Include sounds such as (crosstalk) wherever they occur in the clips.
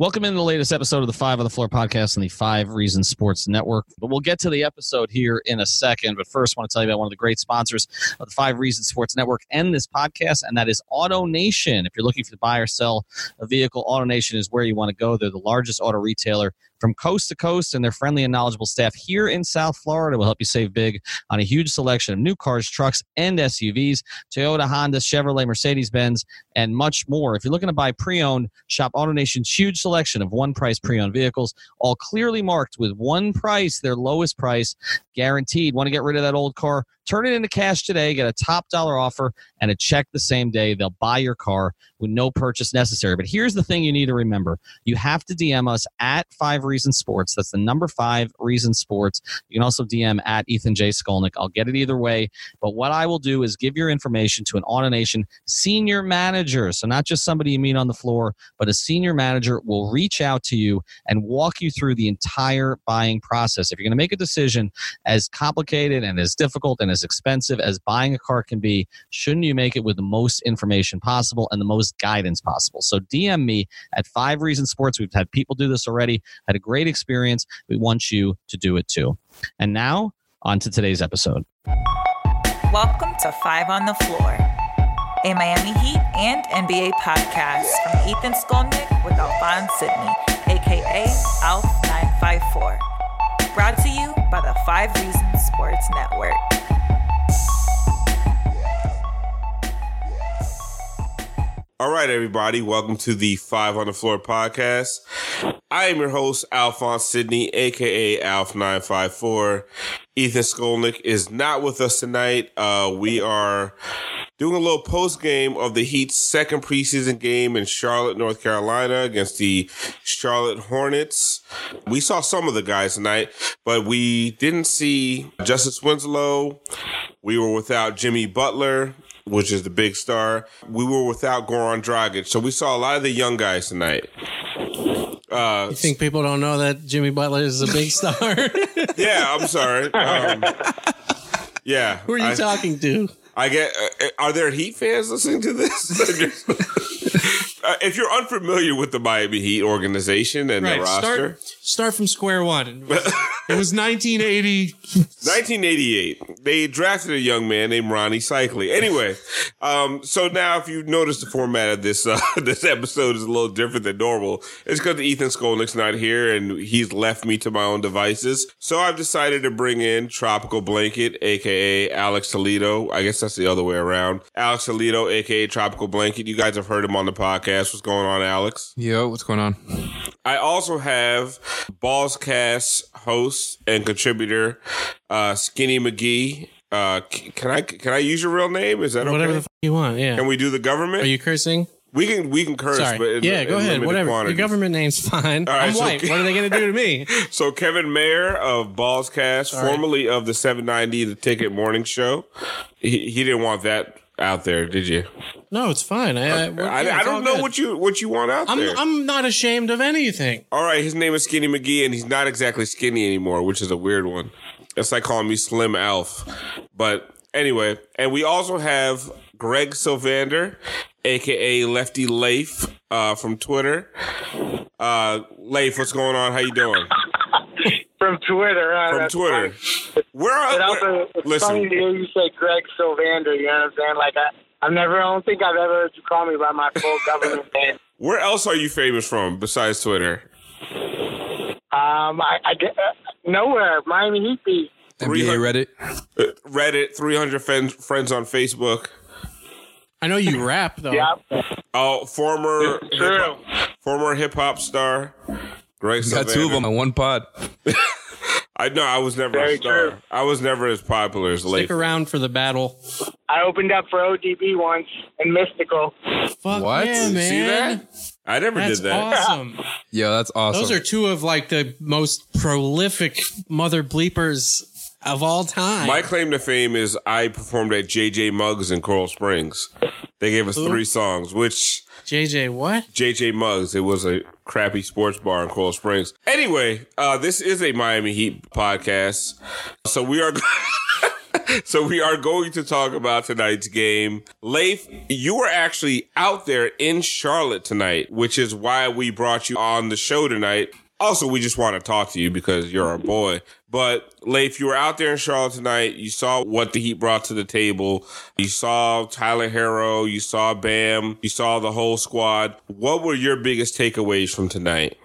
Welcome in the latest episode of the Five on the Floor podcast on the Five Reasons Sports Network. But we'll get to the episode here in a second. But first, I want to tell you about one of the great sponsors of the Five Reasons Sports Network and this podcast, and that is Auto Nation. If you're looking for to buy or sell a vehicle, Auto Nation is where you want to go. They're the largest auto retailer from coast to coast, and their friendly and knowledgeable staff here in South Florida will help you save big on a huge selection of new cars, trucks, and SUVs Toyota, Honda, Chevrolet, Mercedes Benz, and much more. If you're looking to buy pre owned, shop Auto Nation's huge selection of one price pre owned vehicles, all clearly marked with one price, their lowest price guaranteed. Want to get rid of that old car? Turn it into cash today, get a top dollar offer, and a check the same day. They'll buy your car with no purchase necessary. But here's the thing you need to remember you have to DM us at Five Reasons Sports. That's the number five Reason Sports. You can also DM at Ethan J. Skolnick. I'll get it either way. But what I will do is give your information to an AutoNation senior manager. So, not just somebody you meet on the floor, but a senior manager will reach out to you and walk you through the entire buying process. If you're going to make a decision as complicated and as difficult and as expensive as buying a car can be, shouldn't you make it with the most information possible and the most guidance possible? So DM me at Five Reason Sports. We've had people do this already, had a great experience. We want you to do it too. And now, on to today's episode. Welcome to Five on the Floor, a Miami Heat and NBA podcast from Ethan Skolnick with Alphonse Sidney, aka ALF954. Brought to you by the Five Reasons Sports Network. All right, everybody, welcome to the Five on the Floor podcast. I am your host, Alphonse Sidney, aka Alf954. Ethan Skolnick is not with us tonight. Uh, we are doing a little post game of the Heat's second preseason game in Charlotte, North Carolina against the Charlotte Hornets. We saw some of the guys tonight, but we didn't see Justice Winslow. We were without Jimmy Butler which is the big star. We were without Goran Dragic, so we saw a lot of the young guys tonight. Uh, You think people don't know that Jimmy Butler is a big star? (laughs) yeah, I'm sorry. Um, yeah, Who are you I, talking to? I get. Uh, are there Heat fans listening to this? (laughs) uh, if you're unfamiliar with the Miami Heat organization and the roster, start start from square one. It was 1980. 1988, (laughs) they drafted a young man named Rony Seikaly. Anyway, um, so now if you notice the format of this uh, (laughs) this episode is a little different than normal, it's because Ethan Skolnick's not here and he's left me to my own devices. So I've decided to bring in Tropical Blanket, aka Alex Toledo. I guess that's the other way around. Alex Toledo, aka Tropical Blanket. You guys have heard him on the podcast. What's going on, Alex? Yo, what's going on? I also have Ballscast host and contributor uh, Skinny McGee. Uh, can I can I use your real name? Is that okay? Whatever the f- you want. Yeah. Can we do the government? Are you cursing? we can we can curse, Sorry. but in, yeah, in go ahead. Whatever. quantities. Your government name's fine. All right, I'm so- white. what are they going to do to me? (laughs) So Kevin Mayer of Ballscast, All right. formerly of the 790 The Ticket Morning Show, he, he didn't want that out there, did you? No, it's fine. I, I, I, yeah, I don't know good. what you what you want out I'm, there. I'm not ashamed of anything. All right, his name is Skinny McGee, and he's not exactly skinny anymore, which is a weird one. It's like calling me Slim Alf. But anyway, and we also have Greg Sylvander, aka Lefty Leif, uh, from Twitter. Uh, Leif, what's going on? How you doing? From Twitter. Uh, From that's Twitter. funny. Where? But where also, it's listen, funny to hear you say Greg Sylvander. You know what I'm saying? Like I, I've never, I don't think I've ever heard you call me by my full (laughs) government name. where else are you famous from besides Twitter? Um, I, I get uh, nowhere. Miami Heat beat. NBA Reddit. Uh, Reddit, 300 friends, friends on Facebook. I know you rap though. Yeah, Oh, former true. former hip hop star. Greg Got two of them on one pod. (laughs) I know I was never Very a star. true. I was never as popular as Stick Leif. around for the battle. I opened up for ODB once and Mystikal. Fuck What? yeah, man. See that? I never That's did that. (laughs) That's awesome. Yo, that's awesome. Those are two of like the most prolific mother bleepers of all time. My claim to fame is I performed at JJ Muggs in Coral Springs. They gave us Who? three songs, which JJ, what? JJ Muggs. It was a crappy sports bar in Coral Springs. Anyway, uh, this is a Miami Heat podcast, so we are. (laughs) So we are going to talk about tonight's game. Leif, you were actually out there in Charlotte tonight, which is why we brought you on the show tonight. Also, we just want to talk to you because you're our boy. But Leif, you were out there in Charlotte tonight. You saw what the Heat brought to the table. You saw Tyler Harrow. You saw Bam. You saw the whole squad. What were your biggest takeaways from tonight?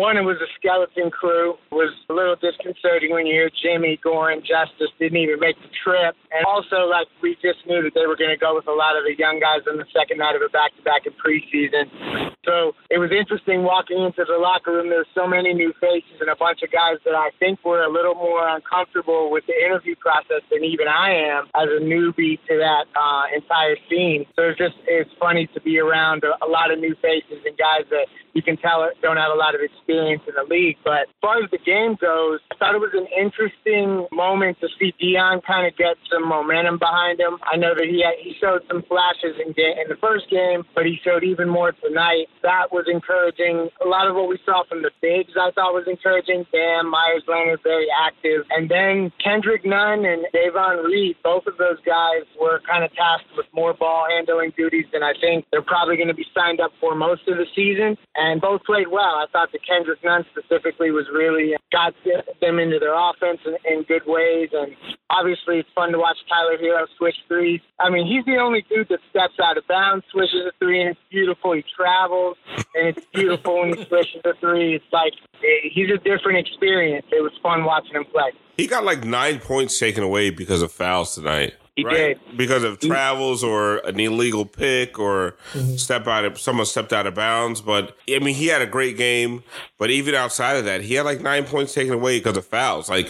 One, it was a skeleton crew. It was a little disconcerting when you hear Jimmy, Goran, Justice didn't even make the trip. And also, like, we just knew that they were going to go with a lot of the young guys on the second night of a back to back in preseason. So it was interesting walking into the locker room. There were so many new faces and a bunch of guys that I think were a little more uncomfortable with the interview process than even I am as a newbie to that uh, entire scene. So it's just, it's funny to be around a, a lot of new faces and guys that you can tell it don't have a lot of experience in the league. But as far as the game goes, I thought it was an interesting moment to see Dion kind of get some momentum behind him. I know that he had, he showed some flashes in in the first game, but he showed even more tonight. That was encouraging. A lot of what we saw from the bigs I thought was encouraging. Bam, Meyers Leonard very active, and then Kendrick Nunn and Davon Reed. Both of those guys were kind of tasked with more ball handling duties than I think they're probably going to be signed up for most of the season and both played well. I thought that Kendrick Nunn specifically was really got them into their offense in, in good ways, and obviously it's fun to watch Tyler Herro switch threes. I mean, he's the only dude that steps out of bounds, swishes a three, and it's beautiful. He travels, and it's beautiful when he (laughs) swishes a three. It's like eh, he's a different experience. It was fun watching him play. He got like nine points taken away because of fouls tonight. He right? did. Because of travels or an illegal pick or mm-hmm. step out of someone stepped out of bounds. But I mean, he had a great game. But even outside of that, he had like nine points taken away because of fouls. Like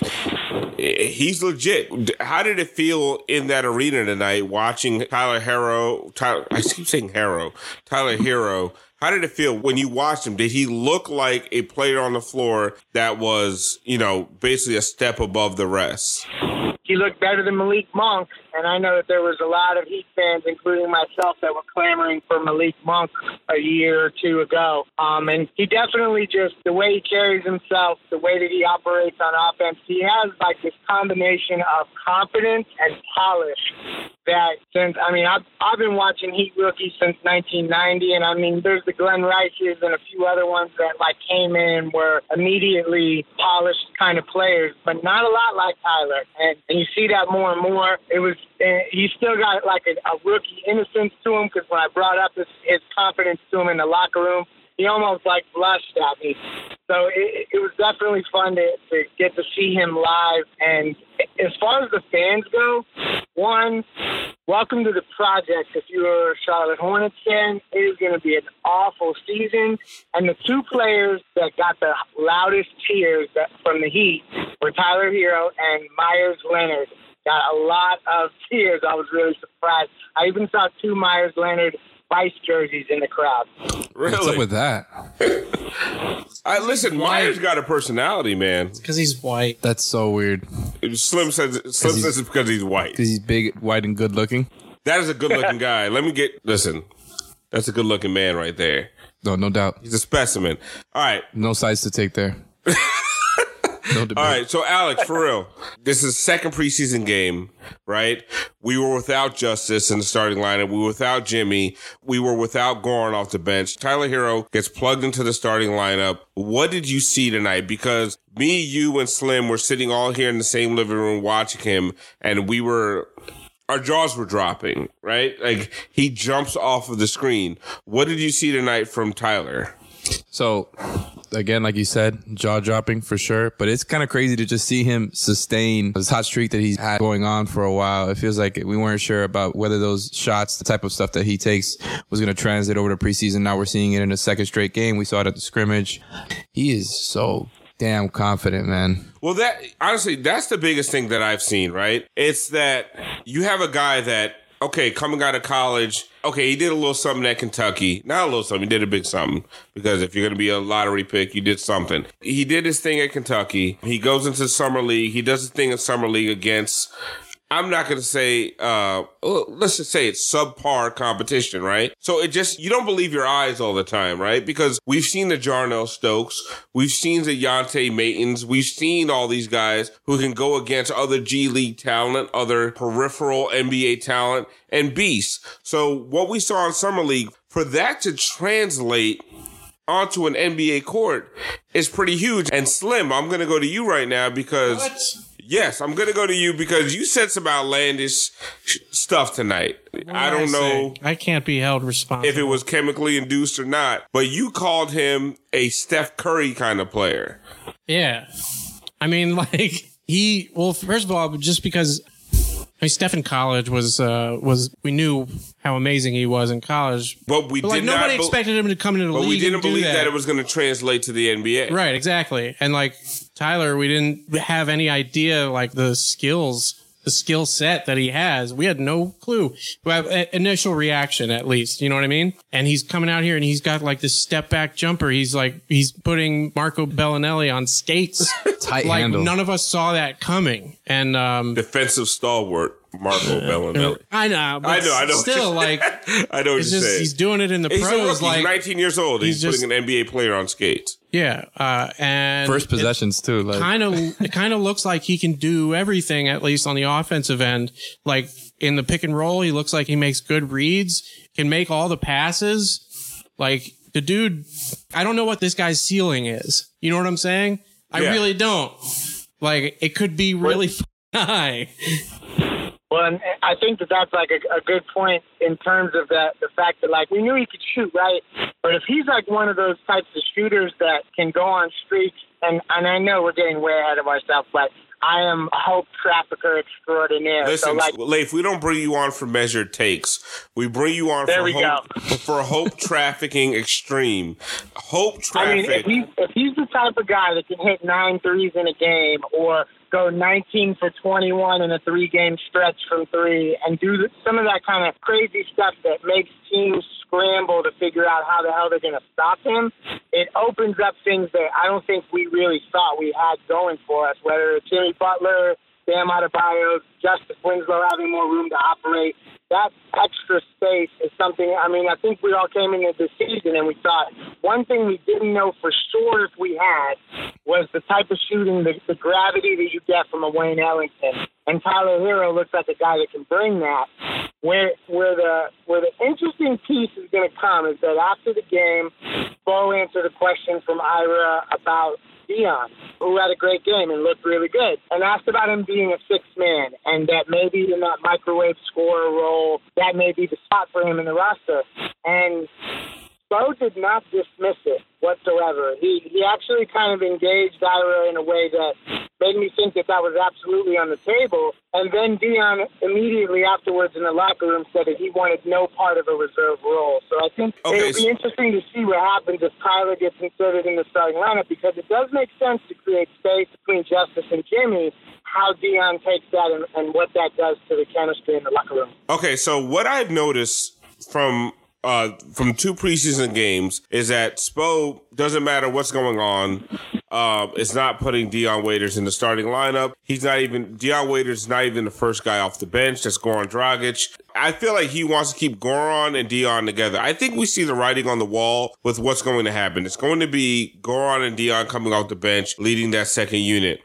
he's legit. How did it feel in that arena tonight watching Tyler Harrow? Tyler, I keep saying Harrow. Tyler Herro. How did it feel when you watched him? Did he look like a player on the floor that was, you know, basically a step above the rest? he looked better than Malik Monk. And I know that there was a lot of Heat fans, including myself, that were clamoring for Malik Monk a year or two ago. Um, and he definitely just, the way he carries himself, the way that he operates on offense, he has like this combination of confidence and polish that since, I mean, I've, I've been watching Heat rookies since 1990. And I mean, there's the Glenn Rices and a few other ones that like came in were immediately polished kind of players, but not a lot like Tyler. And, and you see that more and more. It was and he still got like a, a rookie innocence to him because when I brought up his, his confidence to him in the locker room, he almost like blushed at me. So it, it was definitely fun to, to get to see him live. And as far as the fans go, one, welcome to the project. If you're a Charlotte Hornets fan, it is going to be an awful season. And the two players that got the loudest cheers from the Heat were Tyler Herro and Meyers Leonard got a lot of (laughs) cheers. I was really surprised. I even saw two Meyers Leonard Vice jerseys in the crowd. Really? What's up with that? (laughs) I listen. Meyers got a personality, man. Because he's white. That's so weird. Slim says Slim says it's because he's white. Because he's big, white, and good looking. That is a good looking (laughs) guy. Let me get listen. That's a good looking man right there. No, no doubt. He's a specimen. All right. No sides to take there. No debate. All right, so Alex, for real, this is second preseason game, right? We were without Justice in the starting lineup. We were without Jimmy. We were without Goran off the bench. Tyler Herro gets plugged into the starting lineup. What did you see tonight? Because me, you, and Slim were sitting all here in the same living room watching him, and we were. Our jaws were dropping, right? Like he jumps off of the screen. What did you see tonight from Tyler? So, again, like you said, jaw dropping for sure. But it's kind of crazy to just see him sustain this hot streak that he's had going on for a while. It feels like we weren't sure about whether those shots, the type of stuff that he takes, was going to translate over to preseason. Now we're seeing it in a second straight game. We saw it at the scrimmage. He is so damn confident, man. Well, that honestly, that's the biggest thing that I've seen, right? It's that you have a guy that okay, coming out of college, okay, he did a little something at Kentucky. Not a little something, he did a big something. Because if you're going to be a lottery pick, you did something. He did his thing at Kentucky. He goes into Summer League. He does his thing in Summer League against I'm not going to say, uh, let's just say it's subpar competition, right? So it just, you don't believe your eyes all the time, right? Because we've seen the Jarnell Stokes. We've seen the Yante Matens. We've seen all these guys who can go against other G League talent, other peripheral NBA talent and beasts. So what we saw in Summer League, for that to translate onto an NBA court is pretty huge. And Slim, I'm going to go to you right now because. What? Yes, I'm gonna go to you because you said some outlandish sh- stuff tonight. I don't know I can't be held responsible. if it was chemically induced or not, but you called him a Steph Curry kind of player. Yeah. I mean, (laughs) like he. Well, first of all, just because I mean, Steph in college was uh was we knew how amazing he was in college, But we but like did nobody be- expected him to come into the but league. we didn't believe that. that. it was going to translate to the NBA. Right, exactly. And like Tyler, we didn't have any idea like the skills, the skill set that he has. We had no clue. We have a- initial reaction at least, you know what I mean? And he's coming out here and he's got like this step back jumper. He's like he's putting Marco Belinelli on skates. (laughs) Tight like handle. none of us saw that coming. And um Defensive stalwart Marco Belinelli. I know, but I know, I know. Still, (laughs) like I know what it's you're just saying. he's doing it in the He's a pros. rookie. Like he's 19 years old. He's, he's just- putting an NBA player on skates. yeah, uh, and First it- possessions too. Like kind of it kind of looks like he can do everything at least on the offensive end like in the pick and roll he looks like he makes good reads can make all the passes like the dude i don't know what this guy's ceiling is you know what i'm saying i Yeah. really don't like it could be really (laughs) high Well, and I think that that's like a, a good point in terms of that the fact that like we knew he could shoot, right? But if he's like one of those types of shooters that can go on streaks, and and I know we're getting way ahead of ourselves, but I am hope trafficker extraordinaire. Listen, so like, Leif, we don't bring you on for measured takes. We bring you on There for we hope, for hope trafficking extreme. Hope I mean, traffic. if he's if he's the type of guy that can hit nine threes in a game or go 19 for 21 in a three game stretch from three and do some of that kind of crazy stuff that makes teams scramble to figure out how the hell they're going to stop him, it opens up things that I don't think we really thought we had going for us, whether it's Jimmy Butler, Bam Adebayo, Justice Winslow having more room to operate. That extra space is something, I mean, I think we all came into the season and we thought one thing we didn't know for sure if we had was the type of shooting, the, the gravity that you get from a Wayne Ellington. And Tyler Herro looks like a guy that can bring that. Where where the where the interesting piece is going to come is that after the game, Bo answered a question from Ira about Dion, who had a great game and looked really good, and asked about him being a sixth man, and that maybe in that microwave scorer role, that may be the spot for him in the roster. And Bo did not dismiss it whatsoever. He he actually kind of engaged Ira in a way that made me think that that was absolutely on the table. And then Dion immediately afterwards in the locker room said that he wanted no part of a reserve role. So I think Okay, it'll be interesting to see what happens if Tyler gets inserted in the starting lineup because it does make sense to create space between Justice and Jimmy. How Dion takes that and, and what that does to the chemistry in the locker room. Okay, so what I've noticed from uh from two preseason games is that Spo doesn't matter what's going on. Uh, it's not putting Dion Waiters in the starting lineup. He's not even Dion Waiters not even the first guy off the bench. That's Goran Dragic. I feel like he wants to keep Goran and Dion together. I think we see the writing on the wall with what's going to happen. It's going to be Goran and Dion coming off the bench, leading that second unit.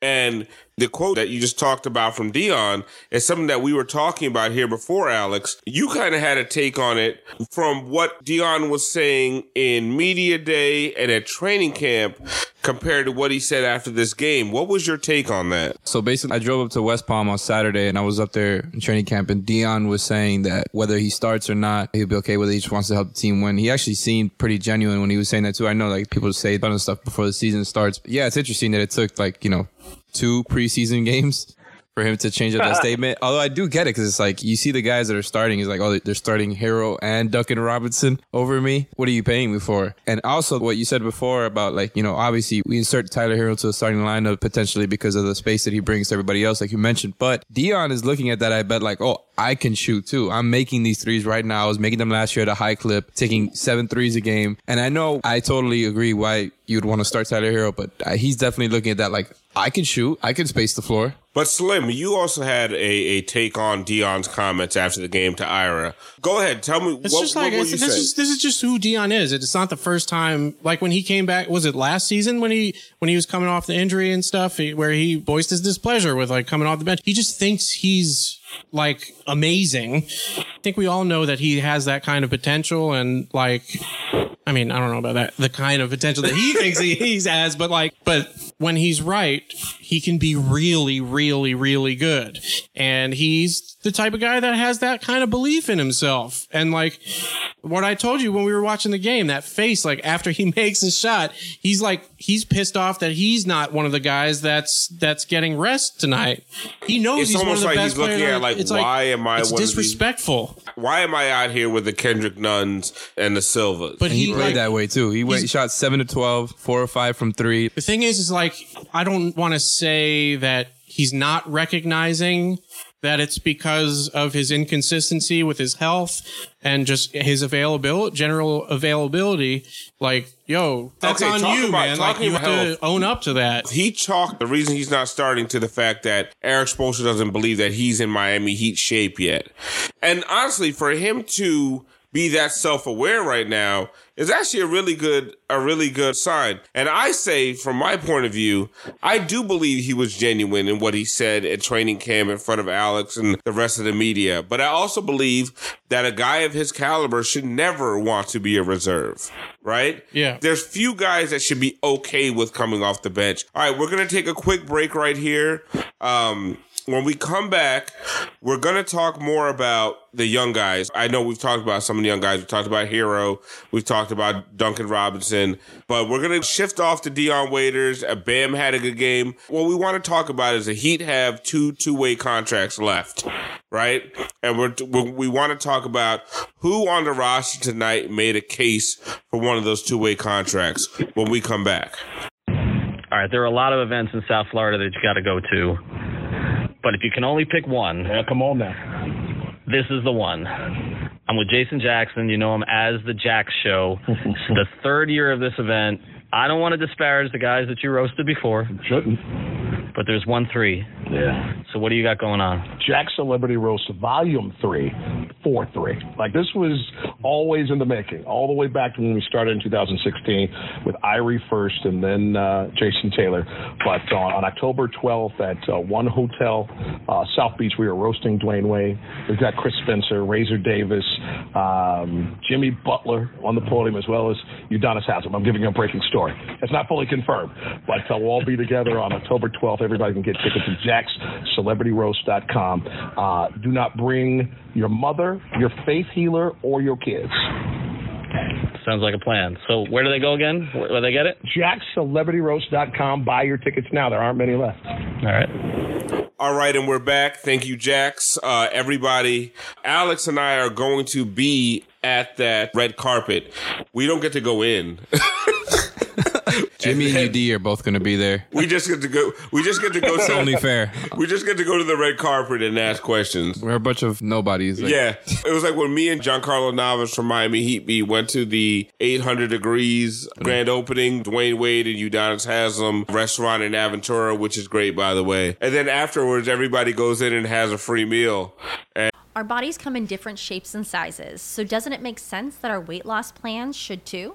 And the quote that you just talked about from Dion is something that we were talking about here before, Alex. You kind of had a take on it from what Dion was saying in media day and at training camp compared to what he said after this game. What was your take on that? So basically, I drove up to West Palm on Saturday, and I was up there in training camp, and Dion was saying that whether he starts or not, he'll be okay. Whether he just wants to help the team win, he actually seemed pretty genuine when he was saying that too. I know like people say a ton of stuff before the season starts, but yeah, it's interesting that it took like you know two preseason games (laughs) for him to change up that (laughs) statement. Although I do get it because it's like you see the guys that are starting. He's like, oh, they're starting Herro and Duncan Robinson over me. What are you paying me for? And also what you said before about like you know obviously we insert Tyler Herro to the starting lineup potentially because of the space that he brings to everybody else, like you mentioned. But Dion is looking at that. I bet like, oh, I can shoot too. I'm making these threes right now. I was making them last year at a high clip, taking seven threes a game. And I know I totally agree why you'd want to start Tyler Herro, but uh, he's definitely looking at that like I can shoot, I can space the floor. But Slim, you also had a, a take on Dion's comments after the game to Ira. Go ahead, tell me It's what, just what like were you this saying? is this is just who Dion is. It's not the first time. Like when he came back, was it last season when he when he was coming off the injury and stuff, he, where he voiced his displeasure with like coming off the bench. He just thinks he's like amazing. I think we all know that he has that kind of potential and like. I mean, I don't know about that, the kind of potential that he (laughs) thinks he, he's has, but like, but when he's right, he can be really, really, really good. And he's the type of guy that has that kind of belief in himself. And like, what I told you when we were watching the game, that face, like after he (laughs) makes a shot, he's like, he's pissed off that he's not one of the guys that's, that's getting rest tonight. He knows It's he's one of almost the like best he's looking players. At, like, It's why am I It's one of these- disrespectful. Why am I out here with the Kendrick Nunns and the Silvas? But And he, he, played like, that way too. He went he shot seven to 12, four or five from three. The thing is, is like, I don't want to say that he's not recognizing that it's because of his inconsistency with his health and just his availability, general availability. Like, yo, that's Okay, on you, about- man. Like, you have about to own up to that. he chalked the reason he's not starting to the fact that Erik Spoelstra doesn't believe that he's in Miami Heat shape yet. And honestly, for him to be that self-aware right now is actually a really good a really good sign. And I say from my point of view, I do believe he was genuine in what he said at training camp in front of Alex and the rest of the media. But I also believe that a guy of his caliber should never want to be a reserve, right? Yeah. There's few guys that should be okay with coming off the bench. All right, we're going to take a quick break right here. Um, when we come back, we're going to talk more about the young guys. I know we've talked about some of the young guys. We talked about Herro. We've talked about Duncan Robinson. But we're going to shift off to Dion Waiters. Uh, Bam had a good game. What we want to talk about is the Heat have two two-way contracts left, right? And we're, we want to talk about who on the roster tonight made a case for one of those two-way contracts when we come back. All right, there are a lot of events in South Florida that you got to go to, but if you can only pick one, Yeah, come on now. this is the one. I'm with Jason Jackson. You know him as the Jax Show. It's (laughs) the third year of this event. I don't want to disparage the guys that you roasted before, Shouldn't. But there's one three. Yeah. So what do you got going on? Jack Celebrity Roast Volume 3, 4 3. Like, this was always in the making, all the way back to when we started in 2016 with Irie first and then uh, Jason Taylor. But uh, on October 12th at uh, One Hotel, uh, South Beach, we were roasting Dwyane Wade. We've got Chris Spencer, Razor Davis, um, Jimmy Butler on the podium, as well as Udonis Haslam. I'm giving you a breaking story. It's not fully confirmed, but uh, we'll all be together on October 12th. Everybody can get tickets at jackscelebrityroast.com. Uh, do not bring your mother, your faith healer, or your kids. Sounds like a plan. So where do they go again? Where, where they get it? jackscelebrityroast.com. Buy your tickets now. There aren't many left. All right. All right, and we're back. Thank you, Jax. Uh, everybody, Alex and I are going to be at that red carpet. We don't get to go in. (laughs) Jimmy and UD are both going to be there. we just get to go. We just get to go It's to only fair. (laughs) We just get to go to the red carpet and ask questions. We're a bunch of nobodies. Like, Yeah, it was like when me and Giancarlo Navas from Miami Heat beat went to the 800 degrees grand opening. Dwyane Wade and Udonis Haslam restaurant in Aventura, which is great by the way. And then afterwards, everybody goes in and has a free meal. And Our bodies come in different shapes and sizes, so doesn't it make sense that our weight loss plans should too?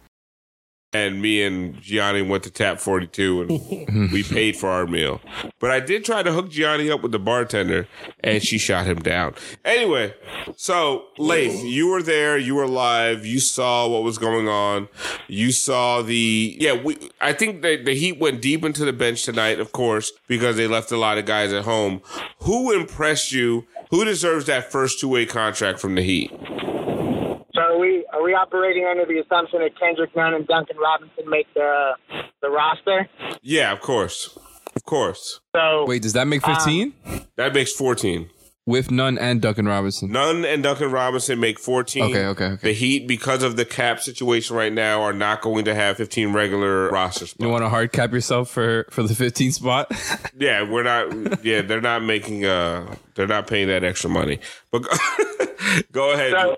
and me and Gianni went to Tap 42 and we (laughs) paid for our meal. But I did try to hook Gianni up with the bartender and she shot him down. Anyway, so Leif, you were there, you were live, you saw what was going on. You saw the yeah, we I think that the Heat went deep into the bench tonight, of course, because they left a lot of guys at home. Who impressed you? Who deserves that first two-way contract from the Heat? So we are we operating under the assumption that Kendrick Nunn and Duncan Robinson make the the roster? Yeah, of course. Of course. So Wait, does that make 15? That makes 14. With Nunn and Duncan Robinson. Nunn and Duncan Robinson make 14. Okay, okay, okay. The Heat, because of the cap situation right now, are not going to have 15 regular roster spots. You want to hard cap yourself for for the 15 spot? yeah, we're not. Yeah, they're not making. Uh, they're not paying that extra money. But (laughs) (laughs) go, ahead. So,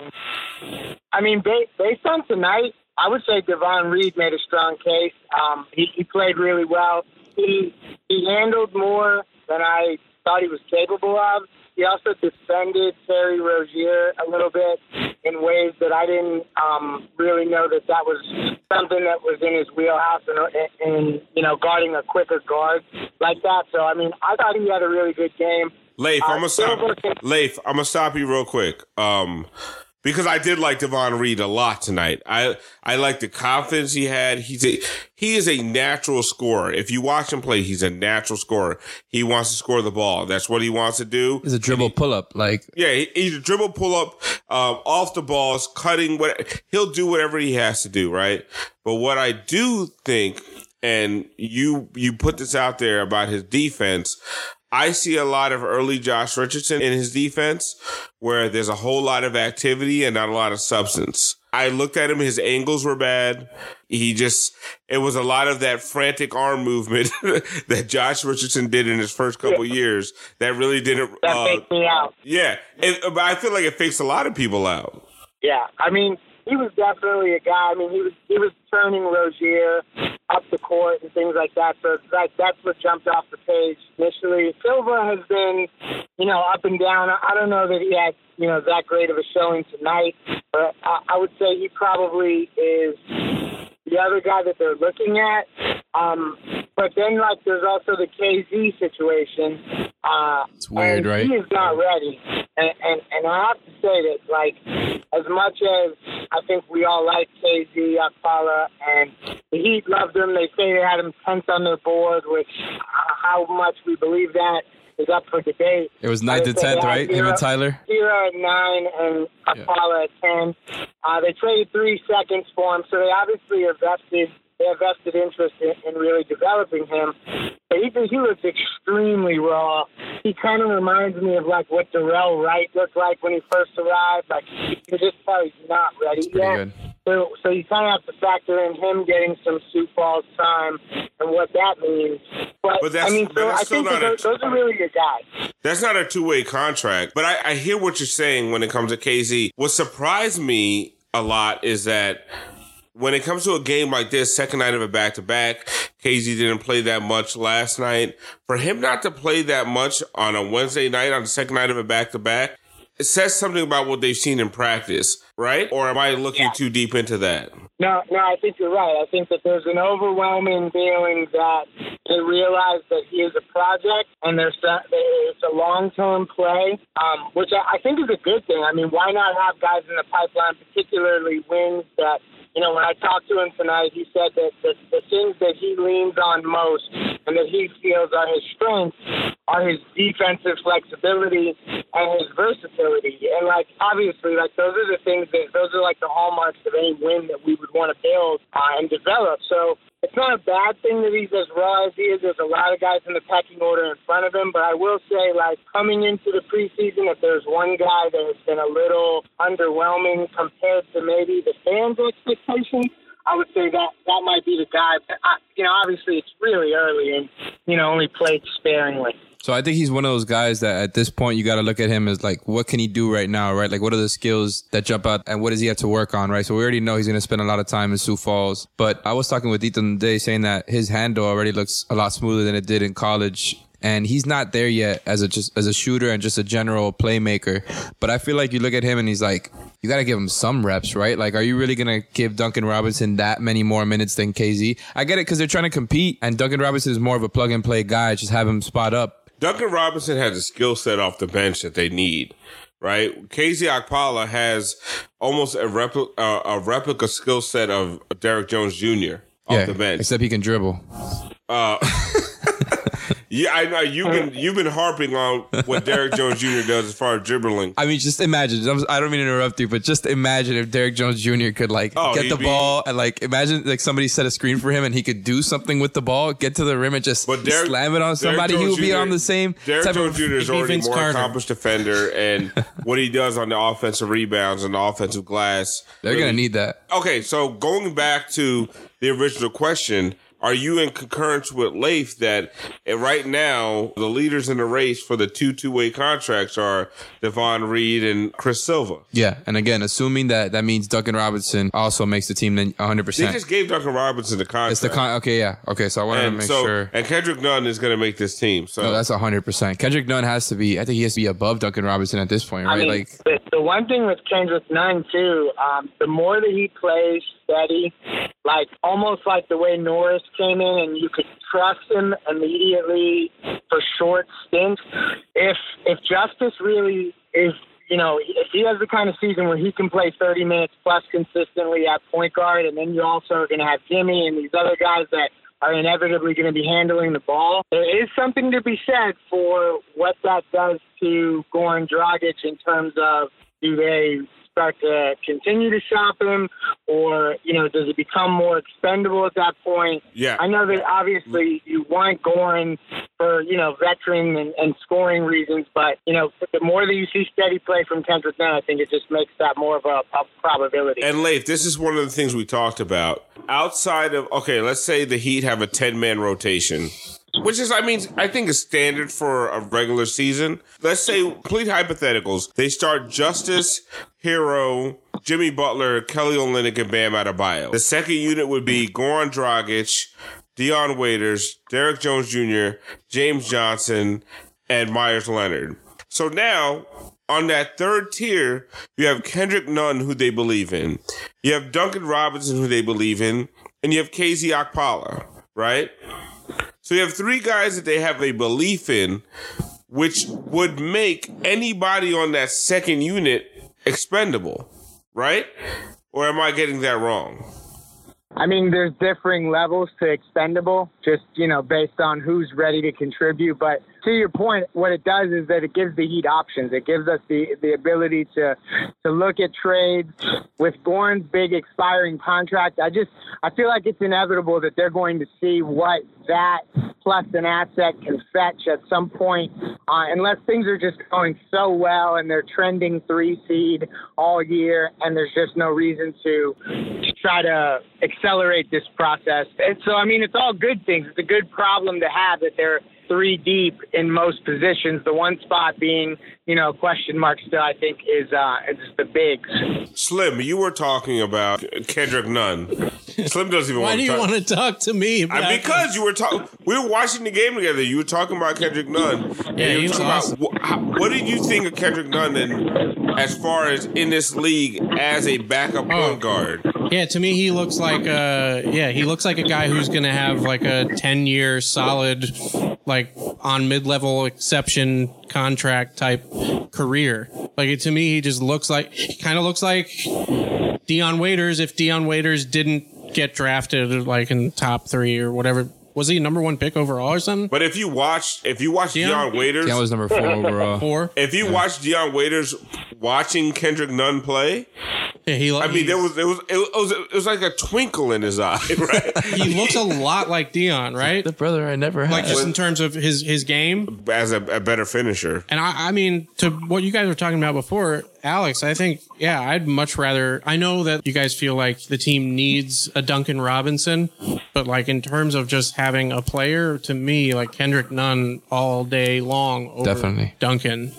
I mean, based on tonight, I would say Davon Reed made a strong case. Um, he, he played really well. He he handled more than I thought he was capable of. He also defended Terry Rozier a little bit in ways that I didn't um, really know that that was something that was in his wheelhouse and, and you know guarding a quicker guard like that. So I mean, I thought he had a really good game. Leif, I'm gonna stop. Leif, I'm gonna stop you real quick. Um, because I did like Davon Reed a lot tonight. I I like the confidence he had. He's a he is a natural scorer. If you watch him play, he's a natural scorer. He wants to score the ball. That's what he wants to do. It's a dribble pull up. Like, Yeah, he, he's a dribble pull up, um, off the balls, cutting. What he'll do, whatever he has to do, right? But what I do think, and you you put this out there about his defense. I see a lot of early Josh Richardson in his defense, where there's a whole lot of activity and not a lot of substance. I looked at him; his angles were bad. He just it was a lot of that frantic arm movement (laughs) that Josh Richardson did in his first couple years that really didn't. That uh, faked me out. yeah, it, but I feel like it fakes a lot of people out. Yeah, I mean, he was definitely a guy. I mean, he was he was turning Rozier up the court and things like that. So that that's what jumped off the page initially. Silva has been, you know, up and down. I don't know that he had you know that great of a showing tonight, but I, I would say he probably is the other guy that they're looking at. Um, but then, like, there's also the KZ situation. Uh, It's weird, right? He is not ready, and, and and I have to say that, like, as much as I think we all like KZ Okpala and the Heat loved him, they say they had him tenth on their board, which uh, how much we believe that is up for debate. it was I 9th to would say 10th, they had right? Him zero- and Tyler? Zero at nine and Apollo at ten. Uh, they traded three seconds for him, so they obviously are vested. They have vested interest in, in really developing him. But he he looks extremely raw. He kind of reminds me of like what Dorell Wright looked like when he first arrived. Like you can just tell he's not ready yet. good. So, so you kind of have to factor in him getting some Sioux Falls time and what that means. But, But that's- I mean, but so that's I still think that not a- those, those are really your guys. That's not a two way contract. But I, I hear what you're saying when it comes to KZ. What surprised me a lot is that when it comes to a game like this, second night of a back to back, KZ didn't play that much last night. For him not to play that much on a Wednesday night on the second night of a back to back, it says something about what they've seen in practice, right? Or am I looking too deep into that? No, no, I think you're right. I think that there's an overwhelming feeling that they realize that he is a project and there's a, it's a long-term play, um, which I, I think is a good thing. I mean, why not have guys in the pipeline, particularly wings that you know, when I talked to him tonight, he said that the, the things that he leans on most and that he feels are his strengths are his defensive flexibility and his versatility. And like obviously, like those are the things that those are like the hallmarks of any win that we would want to build uh, and develop. So it's not a bad thing that he's as raw as he is. There's a lot of guys in the pecking order in front of him, but I will say, like coming into the preseason, if there's one guy that has been a little underwhelming compared to maybe the fans' expectations, I would say that that might be the guy. But I, you know, obviously it's really early and you know only played sparingly. So I think he's one of those guys that at this point you got to look at him as like, what can he do right now, right? Like, what are the skills that jump out, and what does he have to work on, right? So we already know he's going to spend a lot of time in Sioux Falls. But I was talking with Ethan today, saying that his handle already looks a lot smoother than it did in college. And he's not there yet as a just as a shooter and just a general playmaker. But I feel like you look at him and he's like, you got to give him some reps, right? Like, are you really gonna give Duncan Robinson that many more minutes than KZ? I get it because they're trying to compete, and Duncan Robinson is more of a plug and play guy. Just have him spot up. Duncan Robinson has a skill set off the bench that they need, right? KZ Okpala has almost a, repli- uh, a replica skill set of Derrick Jones Jr. off the bench. except he can dribble. Uh, (laughs) yeah, I know you've been (laughs) you've been harping on what Derrick Jones Jr. does as far as dribbling. I mean, just imagine. I'm- don't mean to interrupt you, but just imagine if Derrick Jones Jr. could like Oh, get the be- ball and like imagine like somebody set a screen for him and he could do something with the ball, get to the rim and just But Derek- slam it on somebody. He would be on the same Derek type Jones of. Jr. is He'd already Vince more Carter. accomplished defender, and (laughs) what he does on the offensive rebounds and the offensive glass. They're really- gonna need that. Okay, so going back to the original question, are you in concurrence with Leif that uh, right now the leaders in the race for the two two way contracts are Davon Reed and Chris Silva? Yeah, and again, assuming that that means Duncan Robinson also makes the team, then 100. percent They percent just gave Duncan Robinson the contract. It's the con. Okay, yeah. Okay, so I wanted to and make so sure. and Kendrick Nunn is going to make this team. So No, that's 100. percent Kendrick Nunn has to be. I think he has to be above Duncan Robinson at this point, I right? mean, like, the, the one thing with Kendrick Nunn too, um, the more that he plays steady, like almost like the way Norris came in, and you could trust him immediately for short stints. If if Justice really is, you know, if he has the kind of season where he can play 30 minutes plus consistently at point guard, and then you also are going to have Jimmy and these other guys that are inevitably going to be handling the ball. There is something to be said for what that does to Goran Dragic in terms of do they start to continue to shop him or, you know, does it become more expendable at that point? Yeah. I know that obviously you want Goran for, you know, veteran and, and scoring reasons, but, you know, the more that you see steady play from Kendrick Nunn, I think it just makes that more of a, a probability. And Leif, this is one of the things we talked about. Outside of okay, let's say the Heat have a ten man rotation, which is I mean I think is standard for a regular season. Let's say complete hypotheticals. They start Justice, Herro, Jimmy Butler, Kelly Olynyk, and Bam Adebayo. The second unit would be Goran Dragic, Dion Waiters, Derrick Jones Jr., James Johnson, and Meyers Leonard. So now on that third tier, you have Kendrick Nunn, who they believe in. You have Duncan Robinson, who they believe in, and you have KZ Okpala, right? So you have three guys that they have a belief in, which would make anybody on that second unit expendable, right? Or am I getting that wrong? I mean, there's differing levels to expendable, just, you know, based on who's ready to contribute. But to your point, what it does is that it gives the Heat options. It gives us the, the ability to, to look at trades with Goran's big expiring contract. I just, I feel like it's inevitable that they're going to see what that plus an asset can fetch at some point, uh, unless things are just going so well and they're trending three seed all year and there's just no reason to, to try to accelerate this process. And so, I mean, it's all good things. It's a good problem to have that they're three deep in most positions. The one spot being, you know, question mark still, I think, is uh, is the bigs. Slim, you were talking about Kendrick Nunn. Slim doesn't even (laughs) Why want do to you talk. want to talk to me? About I, because you were talking, we were watching the game together. You were talking about Kendrick Nunn. and Yeah, you he were talking awesome. about wh- how- what did you think of Kendrick Nunn and as far as in this league as a backup Oh. point guard? Yeah, to me, he looks like a yeah, he looks like a guy who's going to have like a ten year solid, like on mid level exception contract type career. Like to me, he just looks like he kind of looks like Dion Waiters if Dion Waiters didn't get drafted like in top three or whatever. Was he number one pick overall or something? But if you watch, if you watch Dion- Dion Waiters, That was number four overall. Four. if you watch Dion Waiters watching Kendrick Nunn play, Yeah, he, I mean, there was it was it was it was like a twinkle in his eye, (laughs) right? (laughs) he looks a lot like Dion, right? The brother I never had. Like just in terms of his his game. As a, a better finisher. And I, I mean, to what you guys were talking about before, Alex, I think, yeah, I'd much rather. I know that you guys feel like the team needs a Duncan Robinson, but like in terms of just having a player, to me, like Kendrick Nunn all day long over Definitely. Duncan.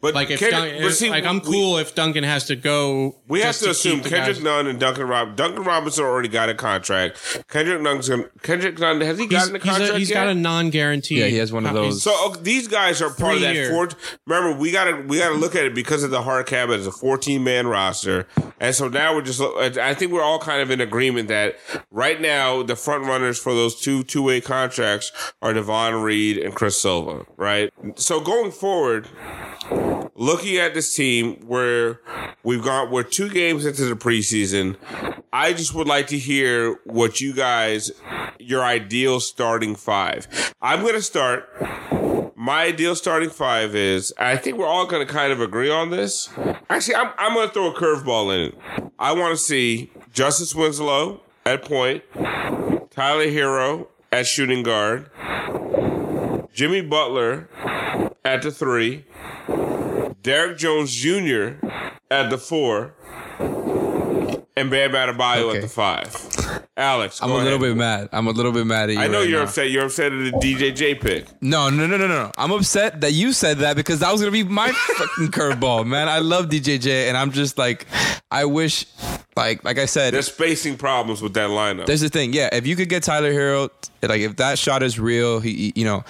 But Like if, Kendrick- Dun- but see, like I'm we- cool if Duncan has to go. We have just to assume Kendrick guys- Nunn and Duncan Rob Duncan Robinson already got a contract. Kendrick Nunn's gonna, Kendrick Nunn has he He's, gotten a he's, contract a, he's yet? got a non-guaranteed. Yeah, he has one of those. So okay, these guys are part of that Three-year. four. Remember, we got to we got to look at it because of the hard cap. It's a fourteen man roster, and so now we're just. I think we're all kind of in agreement that right now the front runners for those two two way contracts are Davon Reed and Chris Silva. Right. So going forward, looking at this team where we've got we're two games into the preseason i just would like to hear what you guys your ideal starting five i'm going to start my ideal starting five is i think we're all going to kind of agree on this actually i'm, I'm going to throw a curveball in it i want to see justice winslow at point tyler herro at shooting guard jimmy butler at the three Derrick Jones Jr. at the four, and Bam Adebayo Okay. at the five. Alex, I'm a little ahead. bit mad. I'm a little bit mad at you. I know right you're now. upset. You're upset at the DJJ pick. No, no, no, no, no. I'm upset that you said that because that was gonna be my (laughs) fucking curveball, man. I love DJJ, and I'm just like, I wish, like, like I said, There's spacing problems with that lineup. There's the thing, yeah. If you could get Tyler Herro, like if that shot is real, he, he- you know,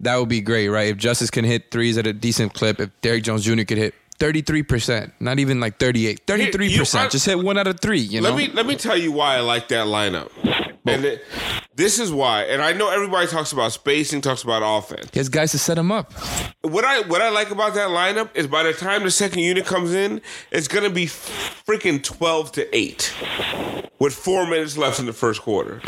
that would be great, right? If Justice can hit threes at a decent clip, if Derrick Jones Jr. could hit 33%, not even like 38, 33%, I- just hit one out of three, you know? Let me let me tell you why I like that lineup. And it, this is why. And I know everybody talks about spacing, talks about offense. has guys to set him up. What I what I like about that lineup is by the time the second unit comes in, it's gonna be freaking twelve to eight, with four minutes left in the first quarter.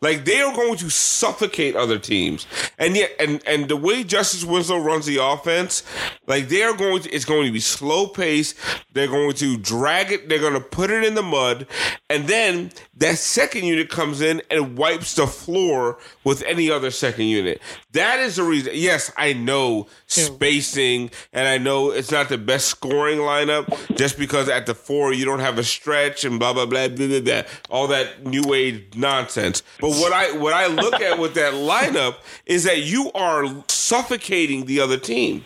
Like they are going to suffocate other teams, and yet and and the way Justice Winslow runs the offense, like they are going to, it's going to be slow pace. They're going to drag it. They're going to put it in the mud, and then that second unit comes in and wipes the floor with any other second unit. That is the reason. Yes, I know spacing, and I know it's not the best scoring lineup just because at the four you don't have a stretch and blah blah blah blah blah, blah all that new age nonsense. But what I what I look at with that lineup is that you are suffocating the other team,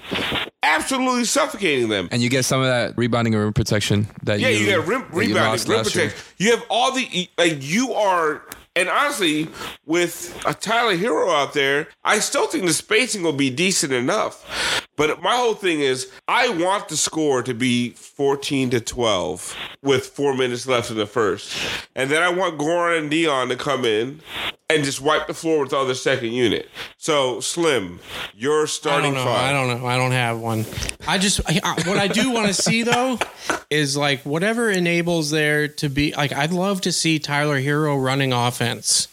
absolutely suffocating them. And you get some of that rebounding and rim protection that Yeah, you, you got rim, that you rebounding, rim protection. You have all the like you are. And honestly, with a Tyler Herro out there, I still think the spacing will be decent enough. But my whole thing is, I want the score to be 14 to 12 with four minutes left in the first. And then I want Goran and Dion to come in and just wipe the floor with all the other second unit. So, Slim, your I starting don't know. five. I don't know. I don't have one. I just I, I- what I do want to see though is like whatever enables there to be like I'd love to see Tyler Herro running offense.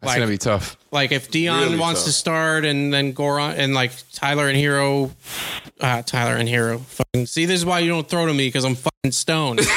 That's Like- gonna be tough. Like if Dion Really wants tough. to start and then Goran and like Tyler and Herro, uh, Tyler and Herro. Fucking, see, this is why you don't throw to me because I'm fucking stoned. (laughs)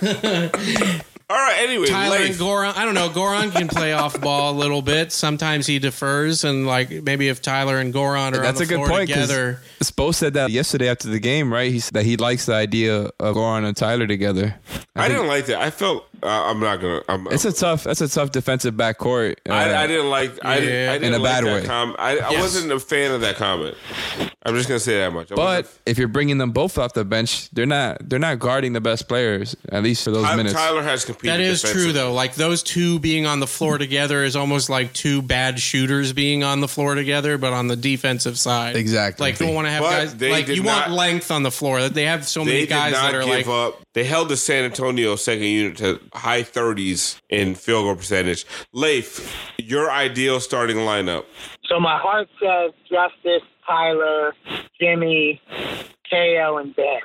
(laughs) All right, anyway, Tyler and Leif. Goran. I don't know. Goran can play off ball a little bit. Sometimes he defers, and like maybe if Tyler and Goran are That's on a good floor point because together. Spo said that yesterday after the game, right? He said that he likes the idea of Goran and Tyler together. I didn't like that. I felt uh, I'm not gonna. I'm, It's a tough. That's a tough defensive backcourt. Uh, I, I didn't like. I didn't. Yeah. I didn't In a like bad way. Com- I, I wasn't a fan of that comment. I'm just gonna say that much. I But wasn't- if you're bringing them both off the bench, they're not. They're not guarding the best players at least for those Ty- minutes. Tyler has competed. That is true, though. Like those two being on the floor together is almost like two bad shooters being on the floor together, but on the defensive side. Exactly. Like, don't want to have But guys. Like, you not- want length on the floor. They have so many guys that are give like. up. They held the San Antonio second unit to high 30s in field goal percentage. Leif, your ideal starting lineup. So my heart says Justice, Tyler, Jimmy, KO, and Bam.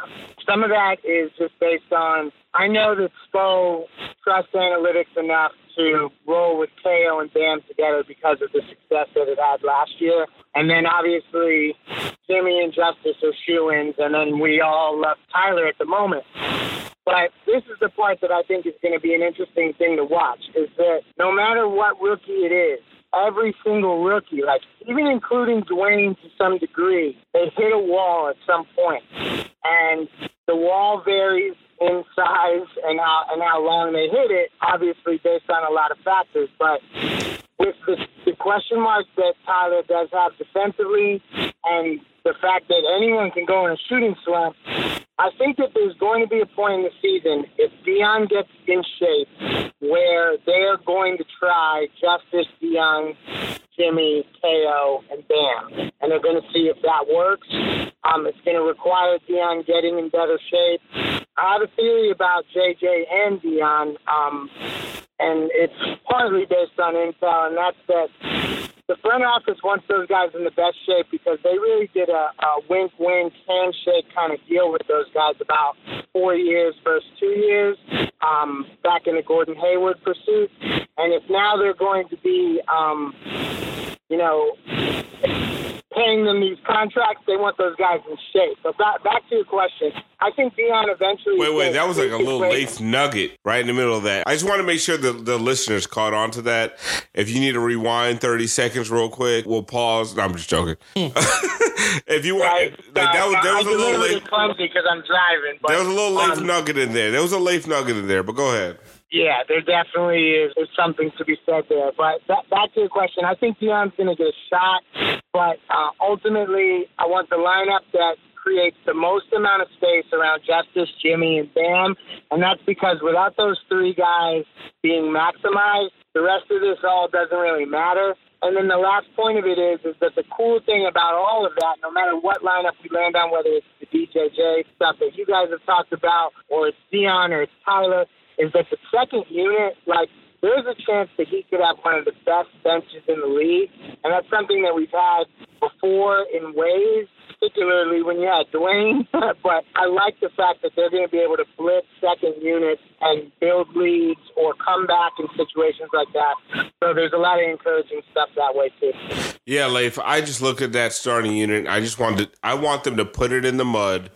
Some of that is just based on I know that Spo trusts analytics enough to roll with KO and Bam together because of the success that it had last year. And then obviously Jimmy and Justice are shoe ins, and then we all love Tyler at the moment. But this is the part that I think is going to be an interesting thing to watch is that no matter what rookie it is, every single rookie, like even including Dwyane to some degree, they hit a wall at some point. And the wall varies in size and how and how long they hit it, obviously based on a lot of factors. But with the, the question marks that Tyler does have defensively and the fact that anyone can go in a shooting slump, I think that there's going to be a point in the season if Dion gets in shape where they're going to try Justice Dion, Jimmy, KO, and Bam. And they're going to see if that works. Um, it's going to require Dion getting in better shape. I have a theory about JJ and Dion, um, and it's partly based on intel, and that's that the front office wants those guys in the best shape because they really did a, a wink wink handshake kind of deal with those guys about four years versus two years um, back in the Gordon Hayward pursuit. And if now they're going to be, um, you know, paying them these contracts, they want those guys in shape. So back, back to your question. I think Dion eventually. Wait, wait, that was like a little late nugget right in the middle of that. I just want to make sure that the listeners caught on to that. If you need to rewind 30 seconds real quick, we'll pause. No, I'm just joking. (laughs) if you want, Right. like, that was, there was I a little late. clumsy because I'm driving. But, There was a little late um, nugget in there. There was a late nugget in there, but go ahead. Yeah, there definitely is, is something to be said there. But that, back to your question, I think Dion's going to get a shot, but uh, ultimately, I want the lineup that creates the most amount of space around Justice, Jimmy, and Bam, and that's because without those three guys being maximized, the rest of this all doesn't really matter. And then the last point of it is, is that the cool thing about all of that, no matter what lineup we land on, whether it's the DJJ stuff that you guys have talked about, or it's Dion, or it's Tyler, is that the second unit, like, there's a chance that he could have one of the best benches in the league. And that's something that we've had before in ways, particularly when you had Dwyane. (laughs) but I like the fact that they're going to be able to blitz second units and build leads or come back in situations like that. So there's a lot of encouraging stuff that way, too. Yeah, Leif. I just look at that starting unit. I just want to. I want them to put it in the mud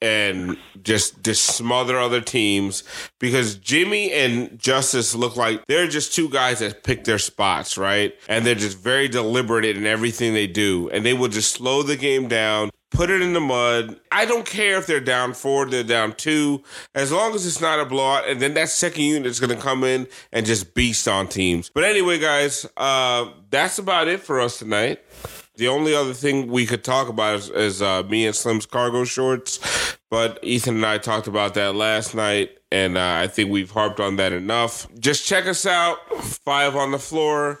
and just just smother other teams because Jimmy and Justice look like they're just two guys that pick their spots, right? And they're just very deliberate in everything they do, and they will just slow the game down. Put it in the mud. I don't care if they're down four, they're down two, as long as it's not a blowout. And then that second unit is going to come in and just beast on teams. But anyway, guys, uh, that's about it for us tonight. The only other thing we could talk about is, is uh, me and Slim's cargo shorts, but Ethan and I talked about that last night, and uh, I think we've harped on that enough. Just check us out, five on the floor.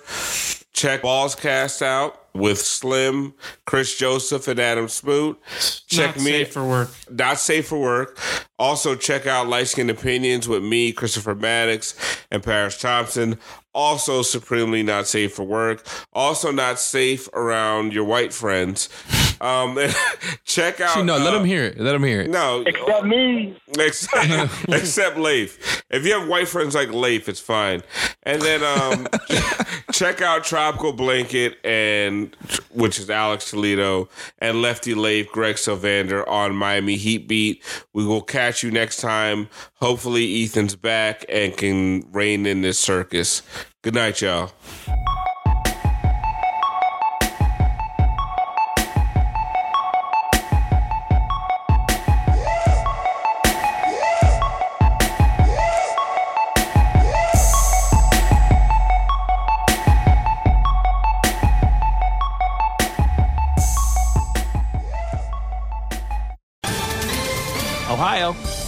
Check Balls Cast out with Slim, Chris Joseph, and Adam Smoot. Check Not me safe for work. not safe for work. Also, check out Light Skin Opinions with me, Christopher Maddox, and Paris Thompson. Also, supremely not safe for work. Also, not safe around your white friends. Um, (laughs) check out. no, let them hear it. Let them hear it. No, Except me. except, (laughs) except Leif. If you have white friends like Leif, it's fine. And then um, (laughs) check out Tropical Blanket and which is Alex Toledo and Lefty Lave, Greg Sylvander on Miami Heat Beat. We will catch you next time. Hopefully, Ethan's back and can rein in this circus. Good night, y'all.